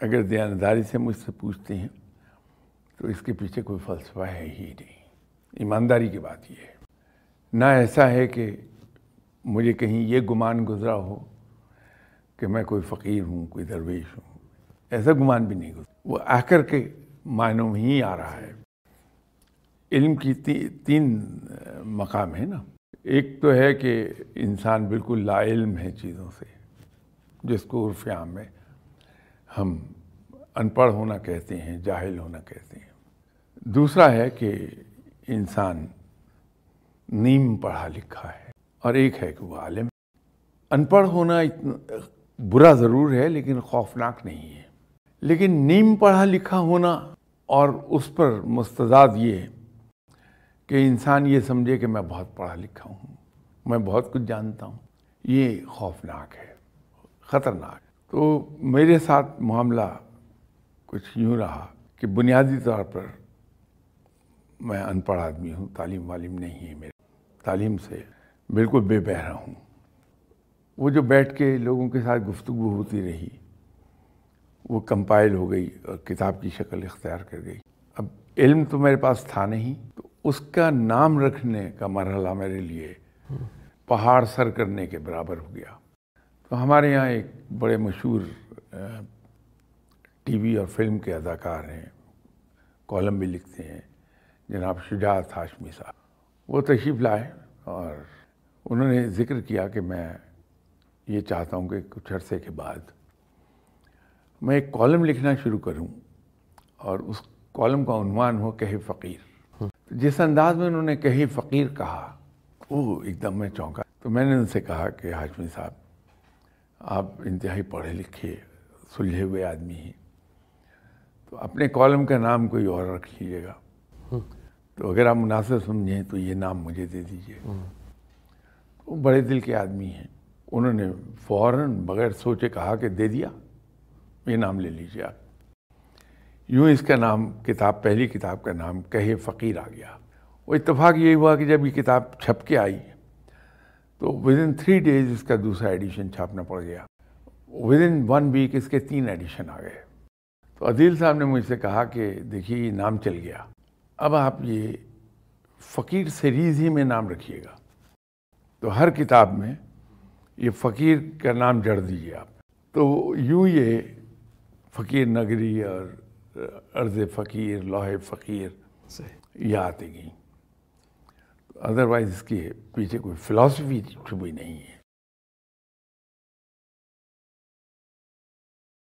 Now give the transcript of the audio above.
اگر دیانتداری سے مجھ سے پوچھتے ہیں، تو اس کے پیچھے کوئی فلسفہ ہے ہی نہیں۔ ایمانداری کی بات یہ ہے۔ نہ ایسا ہے کہ مجھے کہیں یہ گمان گزرا ہو کہ میں کوئی فقیر ہوں، کوئی درویش ہوں۔ ایسا گمان بھی نہیں گزرا۔ وہ آ کر کے معنوں میں ہی آ رہا ہے۔ علم کی تین مقام ہے نا۔ ایک تو ہے کہ انسان بالکل لا علم ہے چیزوں سے، جس کو عرف عام میں ہم ان پڑھ ہونا کہتے ہیں، جاہل ہونا کہتے ہیں۔ دوسرا ہے کہ انسان نیم پڑھا لکھا ہے۔ اور ایک ہے کہ وہ عالم ان پڑھ ہونا اتنا برا ضرور ہے، لیکن خوفناک نہیں ہے۔ لیکن نیم پڑھا لکھا ہونا اور اس پر مستضاد یہ کہ انسان یہ سمجھے کہ میں بہت پڑھا لکھا ہوں، میں بہت کچھ جانتا ہوں۔ یہ خوفناک ہے، خطرناک۔ تو میرے ساتھ معاملہ کچھ یوں رہا کہ بنیادی طور پر میں ان پڑھ آدمی ہوں، تعلیم والیم نہیں ہے میرے۔ تعلیم سے بالکل بے بہرا ہوں۔ وہ جو بیٹھ کے لوگوں کے ساتھ گفتگو ہوتی رہی، وہ کمپائل ہو گئی اور کتاب کی شکل اختیار کر گئی۔ اب علم تو میرے پاس تھا نہیں، تو اس کا نام رکھنے کا مرحلہ میرے لیے پہاڑ سر کرنے کے برابر ہو گیا۔ تو ہمارے یہاں ایک بڑے مشہور ٹی وی اور فلم کے اداکار ہیں، کالم بھی لکھتے ہیں۔ جناب شجاعت ہاشمی صاحب۔ وہ تشریف لائے اور انہوں نے ذکر کیا کہ میں یہ چاہتا ہوں کہ کچھ عرصے کے بعد میں ایک کالم لکھنا شروع کروں اور اس کالم کا عنوان ہو کہے فقیر۔ جس انداز میں انہوں نے کہے فقیر کہا وہ ایک دم میں چونکا۔ تو میں نے ان سے کہا کہ ہاشمی صاحب، آپ انتہائی پڑھے لکھے سلجھے ہوئے آدمی ہیں۔ تو اپنے کالم کا نام کوئی اور رکھ لیجیے گا۔ تو اگر آپ مناسب سمجھیں تو یہ نام مجھے دے دیجیے وہ بڑے دل کے آدمی ہیں۔ انہوں نے فوراً بغیر سوچے کہا کہ دے دیا، یہ نام لے لیجیے آپ۔ یوں اس کا نام کتاب، پہلی کتاب کا نام کہے فقیر آ گیا۔ وہ اتفاق یہ ہوا کہ جب یہ کتاب چھپ کے آئی، تو ود ان تھری ڈیز اس کا دوسرا ایڈیشن چھاپنا پڑ گیا۔ ود ان ون ویک اس کے تین ایڈیشن آ گئے۔ تو عدیل صاحب نے مجھ سے کہا کہ دیکھیے، یہ نام چل گیا۔ اب آپ یہ فقیر سیریز ہی میں نام رکھیے گا۔ تو ہر کتاب میں یہ فقیر کا نام جڑ دیجیے آپ۔ تو یوں یہ فقیر نگری اور عرض فقیر لوح فقیر یہ آتے گئیں ادروائز اس کے پیچھے کوئی فلاسفی چھپی نہیں ہے۔